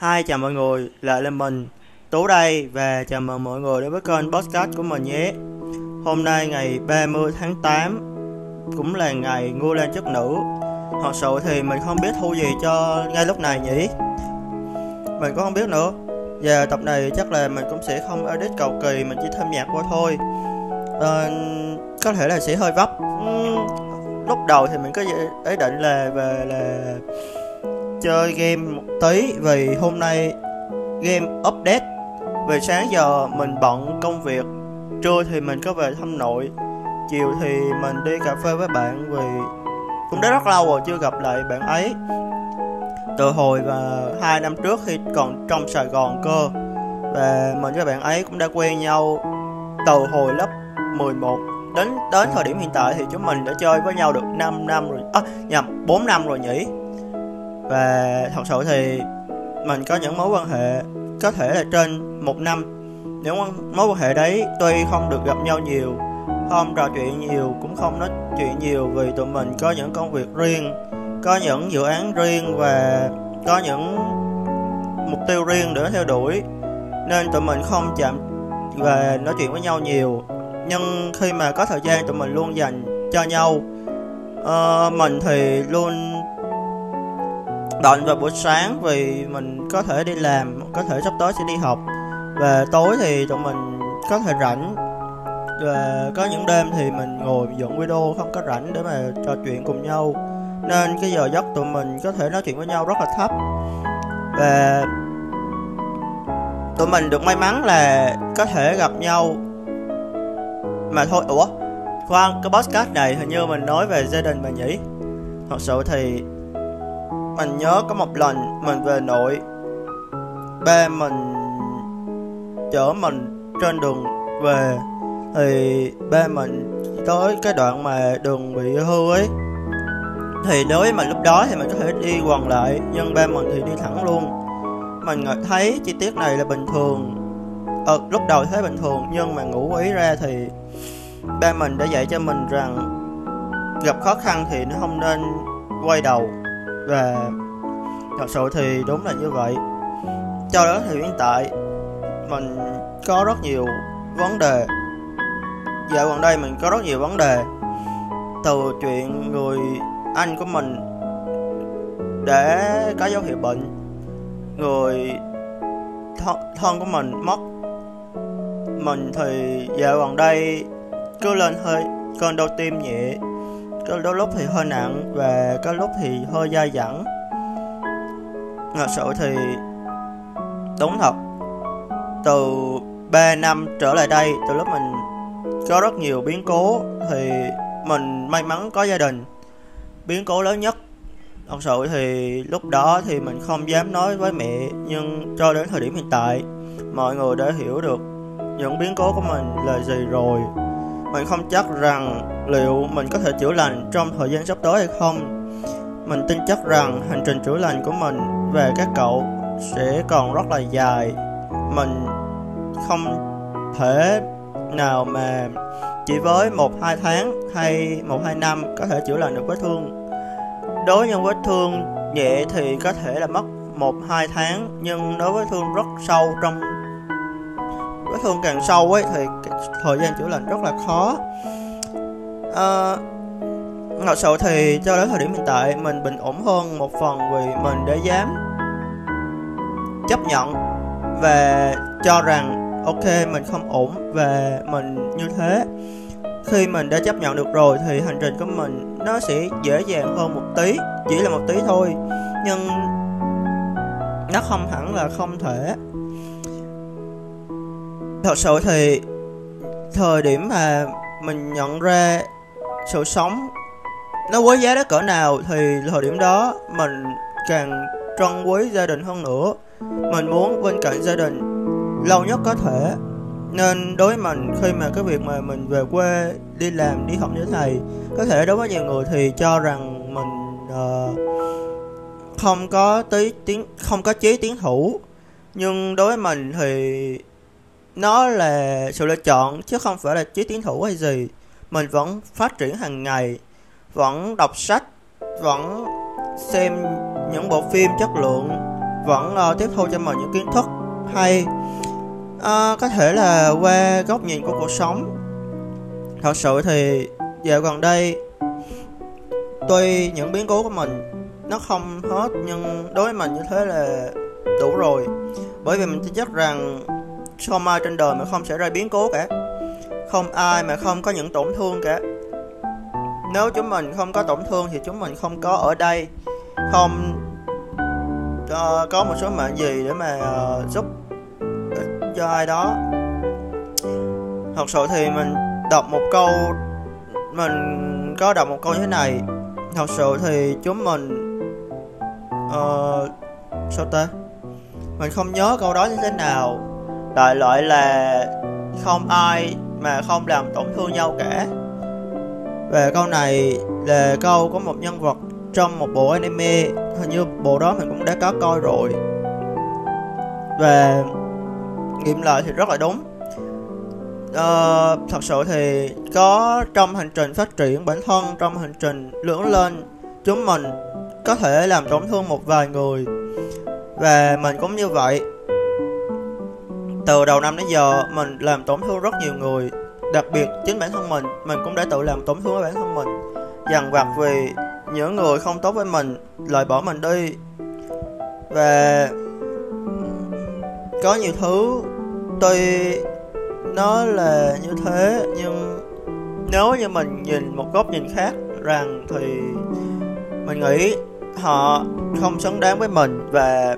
Hi chào mọi người, lại là mình Tú đây và chào mừng mọi người đến với kênh podcast của mình nhé. Hôm nay ngày 30 tháng 8 Cũng là ngày ngôi lên chất nữ. Thật sự thì mình không biết thu gì cho ngay lúc này nhỉ. Mình cũng không biết nữa. Và tập này chắc là mình cũng sẽ không edit cầu kỳ Mình chỉ thêm nhạc qua thôi. À, Có thể là sẽ hơi vấp. Lúc đầu thì mình có ý định là về là chơi game một tí vì hôm nay game update. Về sáng giờ mình bận công việc trưa thì mình có về thăm nội chiều thì mình đi cà phê với bạn vì cũng đã rất lâu rồi chưa gặp lại bạn ấy. Từ hồi và hai năm trước khi còn trong Sài Gòn cơ và mình với bạn ấy cũng đã quen nhau từ hồi lớp 11 đến đến thời điểm hiện tại thì chúng mình đã chơi với nhau được 5 năm rồi à, nhầm 4 năm rồi nhỉ? Và thật sự thì mình có những mối quan hệ có thể là trên một năm. Những mối quan hệ đấy tuy không được gặp nhau nhiều không trò chuyện nhiều cũng không nói chuyện nhiều vì tụi mình có những công việc riêng có những dự án riêng và có những mục tiêu riêng để theo đuổi. Nên tụi mình không chạm và nói chuyện với nhau nhiều. Nhưng khi mà có thời gian tụi mình luôn dành cho nhau uh, mình thì luôn bận vào buổi sáng vì mình có thể đi làm, có thể sắp tới sẽ đi học. Và tối thì tụi mình có thể rảnh. Và có những đêm thì mình ngồi dựng video, không có rảnh để mà trò chuyện cùng nhau. Nên cái giờ giấc tụi mình có thể nói chuyện với nhau rất là thấp. Và tụi mình được may mắn là có thể gặp nhau. Mà thôi, ủa, khoan, cái podcast này hình như mình nói về gia đình mà nhỉ? Thật sự thì mình nhớ có một lần mình về nội ba mình chở mình trên đường về thì ba mình tới cái đoạn mà đường bị hư ấy. Thì đối với lúc đó thì mình có thể đi quần lại nhưng ba mình thì đi thẳng luôn. Mình thấy chi tiết này là bình thường. Ờ, lúc đầu thấy bình thường nhưng mà ngủ ý ra thì ba mình đã dạy cho mình rằng gặp khó khăn thì nó không nên quay đầu và thật sự thì đúng là như vậy. Cho đến thời hiện tại mình có rất nhiều vấn đề. Dạo gần đây mình có rất nhiều vấn đề từ chuyện người anh của mình để có dấu hiệu bệnh người thân, thân của mình mất. Mình thì dạo gần đây cứ lên hơi cơn đau tim nhẹ có đôi lúc thì hơi nặng và có lúc thì hơi dai dẳng. Thật sự thì đúng thật. Từ 3 năm trở lại đây, từ lúc mình có rất nhiều biến cố thì mình may mắn có gia đình. Biến cố lớn nhất, thật sự thì lúc đó thì mình không dám nói với mẹ, nhưng cho đến thời điểm hiện tại, mọi người đã hiểu được những biến cố của mình là gì rồi mình không chắc rằng liệu mình có thể chữa lành trong thời gian sắp tới hay không. Mình tin chắc rằng hành trình chữa lành của mình về các cậu sẽ còn rất là dài. Mình không thể nào mà chỉ với một, hai tháng hay một, hai năm có thể chữa lành được vết thương. Đối với những vết thương nhẹ thì có thể là mất một, hai tháng, nhưng đối với thương rất sâu trong vết thương càng sâu ấy thì thời gian chữa lành rất là khó. À, thật sự thì cho đến thời điểm hiện tại mình bình ổn hơn một phần vì mình đã dám chấp nhận và cho rằng ok mình không ổn và mình như thế. Khi mình đã chấp nhận được rồi thì hành trình của mình nó sẽ dễ dàng hơn một tí chỉ là một tí thôi. Nhưng nó không hẳn là không thể thật sự thì thời điểm mà mình nhận ra sự sống nó quý giá đến cỡ nào thì thời điểm đó mình càng trân quý gia đình hơn nữa. Mình muốn bên cạnh gia đình lâu nhất có thể. Nên đối với mình khi mà cái việc mà mình về quê đi làm đi học như thế này có thể đối với nhiều người thì cho rằng mình uh, không có tí tiếng không có chí tiến thủ. Nhưng đối với mình thì nó là sự lựa chọn chứ không phải là chí tiến thủ hay gì. Mình vẫn phát triển hàng ngày vẫn đọc sách vẫn xem những bộ phim chất lượng vẫn uh, tiếp thu cho mình những kiến thức hay. Uh, có thể là qua góc nhìn của cuộc sống. Thật sự thì dạo gần đây tuy những biến cố của mình nó không hết nhưng đối với mình như thế là đủ rồi. Bởi vì mình tin chắc rằng không ai trên đời mà không xảy ra biến cố cả. Không ai mà không có những tổn thương cả. Nếu chúng mình không có tổn thương thì chúng mình không có ở đây. Không uh, có một số mạng gì để mà uh, giúp cho ai đó. Thật sự thì mình đọc một câu mình có đọc một câu như thế này. Thật sự thì chúng mình uh, sao ta? Mình không nhớ câu đó như thế nào đại loại là không ai mà không làm tổn thương nhau cả. Và câu này là câu có một nhân vật trong một bộ anime. Hình như bộ đó mình cũng đã có coi rồi. Và nghiệm lại thì rất là đúng. Uh, thật sự thì có trong hành trình phát triển bản thân trong hành trình lớn lên chúng mình có thể làm tổn thương một vài người. Và mình cũng như vậy từ đầu năm đến giờ, mình làm tổn thương rất nhiều người. Đặc biệt chính bản thân mình mình cũng đã tự làm tổn thương với bản thân mình. Dằn vặt vì những người không tốt với mình, loại bỏ mình đi. Và có nhiều thứ, tuy nó là như thế, nhưng nếu như mình nhìn một góc nhìn khác rằng thì mình nghĩ họ không xứng đáng với mình và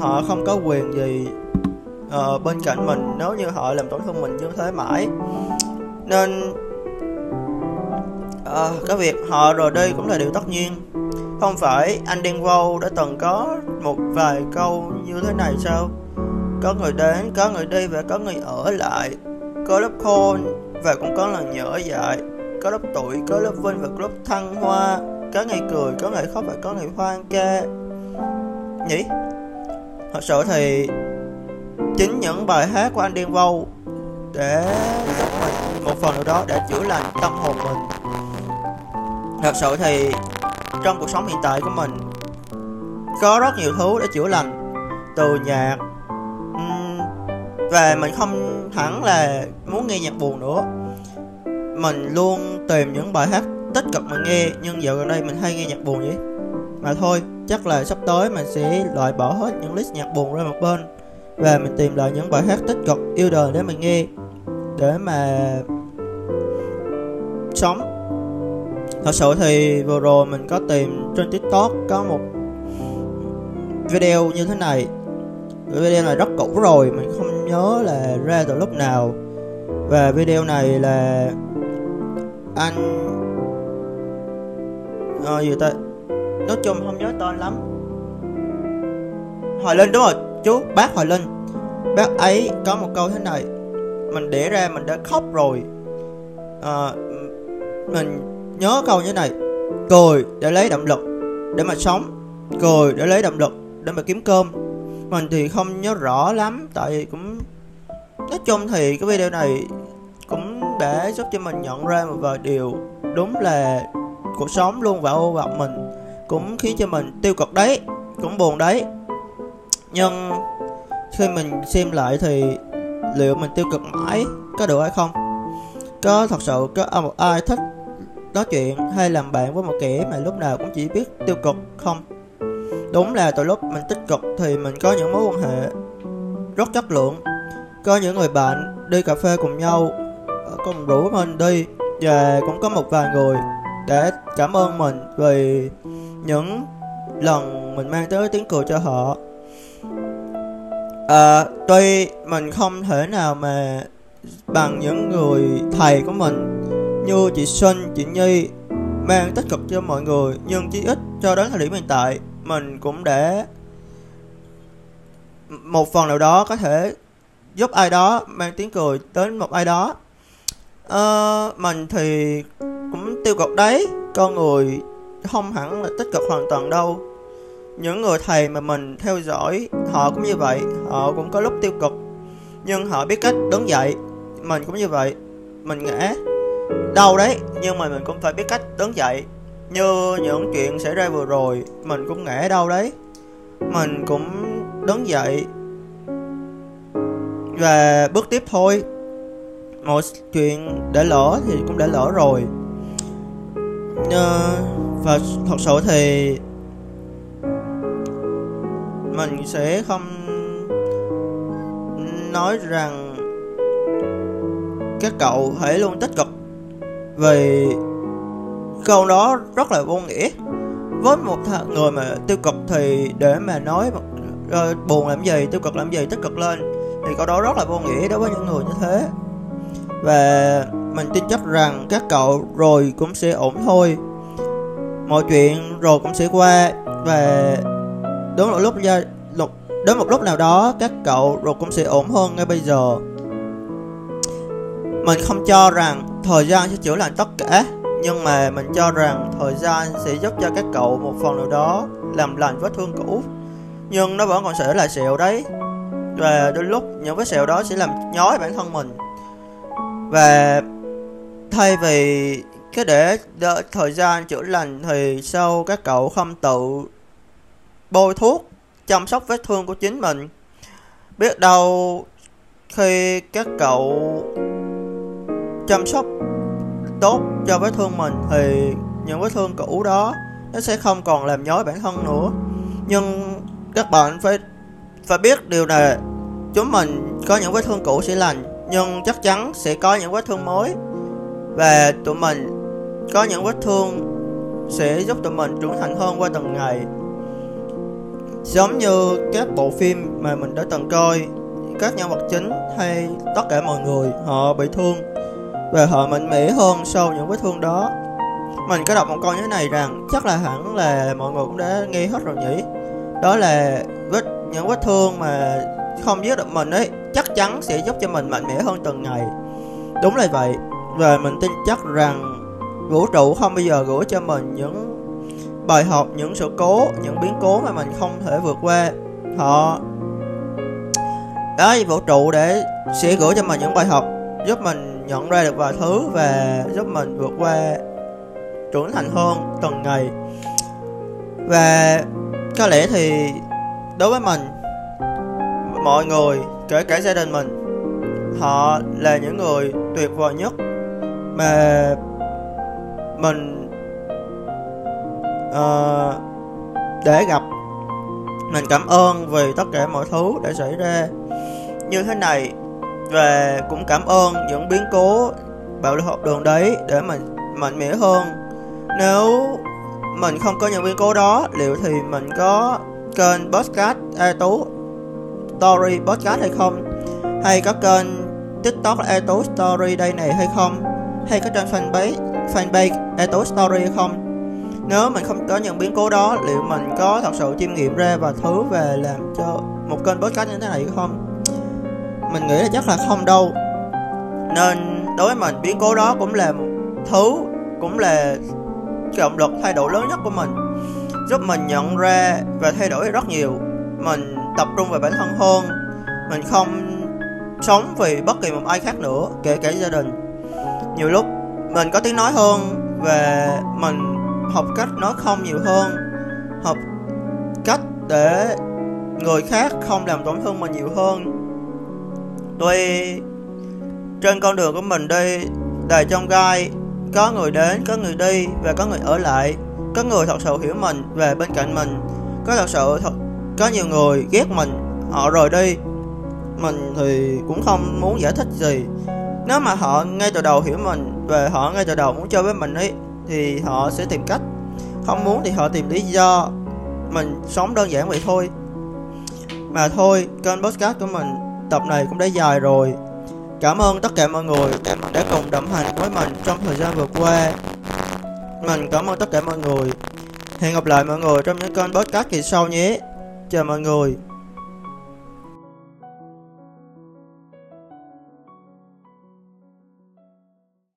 họ không có quyền gì uh, bên cạnh mình nếu như họ làm tổn thương mình như thế mãi nên uh, cái việc họ rồi đi cũng là điều tất nhiên. Không phải anh Đen Vâu đã từng có một vài câu như thế này sao? Có người đến có người đi và có người ở lại. Có lớp khôn và cũng có lần nhở dại. Có lớp tuổi có lớp vinh và có lớp thăng hoa. Có ngày cười có ngày khóc và có ngày hoang ca nhỉ? Thật sự thì chính những bài hát của anh Điên Vâu để giúp mình một phần nào đó để chữa lành tâm hồn mình. Thật sự thì trong cuộc sống hiện tại của mình, có rất nhiều thứ để chữa lành, từ nhạc và mình không hẳn là muốn nghe nhạc buồn nữa. Mình luôn tìm những bài hát tích cực mà nghe, nhưng dạo gần đây mình hay nghe nhạc buồn vậy. Mà thôi, chắc là sắp tới mình sẽ loại bỏ hết những list nhạc buồn ra một bên và mình tìm lại những bài hát tích cực yêu đời để mình nghe để mà sống. Thật sự thì vừa rồi mình có tìm trên tiktok có một video như thế này. Video này rất cũ rồi mình không nhớ là ra từ lúc nào. Và video này là anh à, gì ta? Nói chung không nhớ tên lắm. Hồi lên đúng rồi chú bác Hoài Linh. Bác ấy có một câu thế này mình để ra mình đã khóc rồi. À, mình nhớ câu như này cười để lấy động lực để mà sống cười để lấy động lực để mà kiếm cơm. Mình thì không nhớ rõ lắm tại vì cũng nói chung thì cái video này cũng để giúp cho mình nhận ra một vài điều đúng là cuộc sống luôn vào ô vọng mình cũng khiến cho mình tiêu cực đấy cũng buồn đấy nhưng khi mình xem lại thì liệu mình tiêu cực mãi có được hay không? Có thật sự có một ai thích nói chuyện hay làm bạn với một kẻ mà lúc nào cũng chỉ biết tiêu cực không? Đúng là từ lúc mình tích cực thì mình có những mối quan hệ rất chất lượng. Có những người bạn đi cà phê cùng nhau ờ, cùng rủ mình đi và cũng có một vài người để cảm ơn mình vì những lần mình mang tới tiếng cười cho họ à, tuy mình không thể nào mà bằng những người thầy của mình như chị Xuân, chị Nhi mang tích cực cho mọi người nhưng chí ít cho đến thời điểm hiện tại mình cũng để một phần nào đó có thể giúp ai đó mang tiếng cười đến một ai đó. À, mình thì cũng tiêu cực đấy con người không hẳn là tích cực hoàn toàn đâu những người thầy mà mình theo dõi, họ cũng như vậy, họ cũng có lúc tiêu cực. Nhưng họ biết cách đứng dậy, mình cũng như vậy. Mình ngã, đau đấy, nhưng mà mình cũng phải biết cách đứng dậy. Như những chuyện xảy ra vừa rồi, mình cũng ngã đau đấy. Mình cũng đứng dậy và bước tiếp thôi. Một chuyện để lỡ thì cũng để lỡ rồi. Và thật sự thì mình sẽ không nói rằng các cậu hãy luôn tích cực vì câu đó rất là vô nghĩa. Với một người mà tiêu cực thì để mà nói rồi ờ, buồn làm gì, tiêu cực làm gì, tích cực lên, thì câu đó rất là vô nghĩa đối với những người như thế. Và mình tin chắc rằng các cậu rồi cũng sẽ ổn thôi. Mọi chuyện rồi cũng sẽ qua và đến một lúc ra lúc, đến một lúc nào đó, các cậu rồi cũng sẽ ổn hơn ngay bây giờ. Mình không cho rằng thời gian sẽ chữa lành tất cả, nhưng mà mình cho rằng thời gian sẽ giúp cho các cậu một phần nào đó làm lành vết thương cũ. Nhưng nó vẫn còn sẽ là sẹo đấy. Và đôi lúc những vết sẹo đó sẽ làm nhói bản thân mình. Và thay vì cái để đợi thời gian chữa lành thì sao các cậu không tự bôi thuốc, chăm sóc vết thương của chính mình. Biết đâu khi các cậu chăm sóc tốt cho vết thương mình thì những vết thương cũ đó nó sẽ không còn làm nhói bản thân nữa. Nhưng các bạn phải phải biết điều này. Chúng mình có những vết thương cũ sẽ lành, nhưng chắc chắn sẽ có những vết thương mới. Và tụi mình có những vết thương sẽ giúp tụi mình trưởng thành hơn qua từng ngày giống như các bộ phim mà mình đã từng coi, các nhân vật chính hay tất cả mọi người, họ bị thương và họ mạnh mẽ hơn sau những vết thương đó. Mình có đọc một câu như thế này rằng, chắc là hẳn là mọi người cũng đã nghe hết rồi nhỉ? Đó là vết, những vết thương mà không giết được mình ấy, chắc chắn sẽ giúp cho mình mạnh mẽ hơn từng ngày. Đúng là vậy, và mình tin chắc rằng vũ trụ không bao giờ gửi cho mình những bài học những sự cố, những biến cố mà mình không thể vượt qua. Họ đó vũ trụ để sẽ gửi cho mình những bài học, giúp mình nhận ra được vài thứ và giúp mình vượt qua trưởng thành hơn từng ngày. Và có lẽ thì đối với mình, mọi người, kể cả gia đình mình, họ là những người tuyệt vời nhất mà mình uh, để gặp. Mình cảm ơn vì tất cả mọi thứ đã xảy ra. Như thế này và cũng cảm ơn những biến cố bạo lực học đường đấy để mình mạnh mẽ hơn. Nếu mình không có những biến cố đó liệu thì mình có kênh podcast A Tú Story podcast hay không? Hay có kênh tiktok A Tú Story đây này hay không? Hay có trên fanpage fanpage A Tú Story hay không? Nếu mình không có những biến cố đó, liệu mình có thật sự chiêm nghiệm ra và thứ về làm cho một kênh podcast như thế này không? Mình nghĩ là chắc là không đâu. Nên đối với mình, biến cố đó cũng là thứ, cũng là cái động lực thay đổi lớn nhất của mình, giúp mình nhận ra và thay đổi rất nhiều. Mình tập trung vào bản thân hơn. Mình không sống vì bất kỳ một ai khác nữa, kể cả gia đình. Nhiều lúc mình có tiếng nói hơn và mình học cách nói không nhiều hơn, học cách để người khác không làm tổn thương mình nhiều hơn. Tuy trên con đường của mình đi đầy trong gai, có người đến, có người đi và có người ở lại, có người thật sự hiểu mình về bên cạnh mình, có thật sự thật, có nhiều người ghét mình. Họ rời đi, mình thì cũng không muốn giải thích gì. Nếu mà họ ngay từ đầu hiểu mình và họ ngay từ đầu muốn chơi với mình ấy thì họ sẽ tìm cách. Không muốn thì họ tìm lý do. Mình sống đơn giản vậy thôi. Mà thôi, kênh podcast của mình, tập này cũng đã dài rồi. Cảm ơn tất cả mọi người đã cùng đồng hành với mình trong thời gian vừa qua. Mình cảm ơn tất cả mọi người. Hẹn gặp lại mọi người trong những kênh podcast kỳ sau nhé. Chào mọi người.